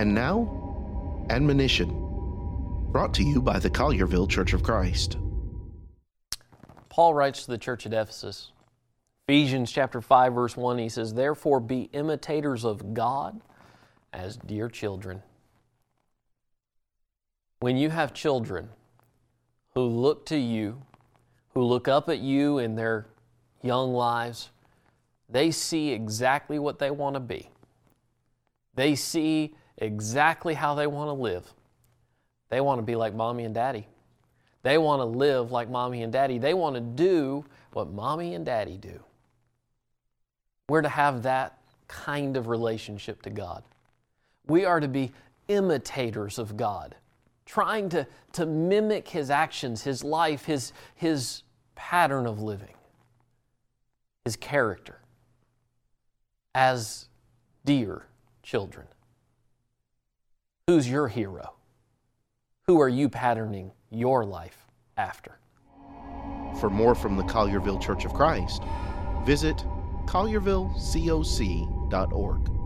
And now, admonition, brought to you by the Collierville Church of Christ. Paul writes to the church at Ephesus, Ephesians chapter 5 verse 1, he says, "Therefore be imitators of God as dear children." When you have children who look to you, who look up at you in their young lives, they see exactly what they want to be. They see exactly how they want to live. They want to be like mommy and daddy. They want to live like mommy and daddy. They want to do what mommy and daddy do. We're to have that kind of relationship to God. We are to be imitators of God, trying to, to mimic His actions, His life, His, His pattern of living, His character as dear children. Who's your hero? Who are you patterning your life after? For more from the Collierville Church of Christ, visit colliervillecoc.org.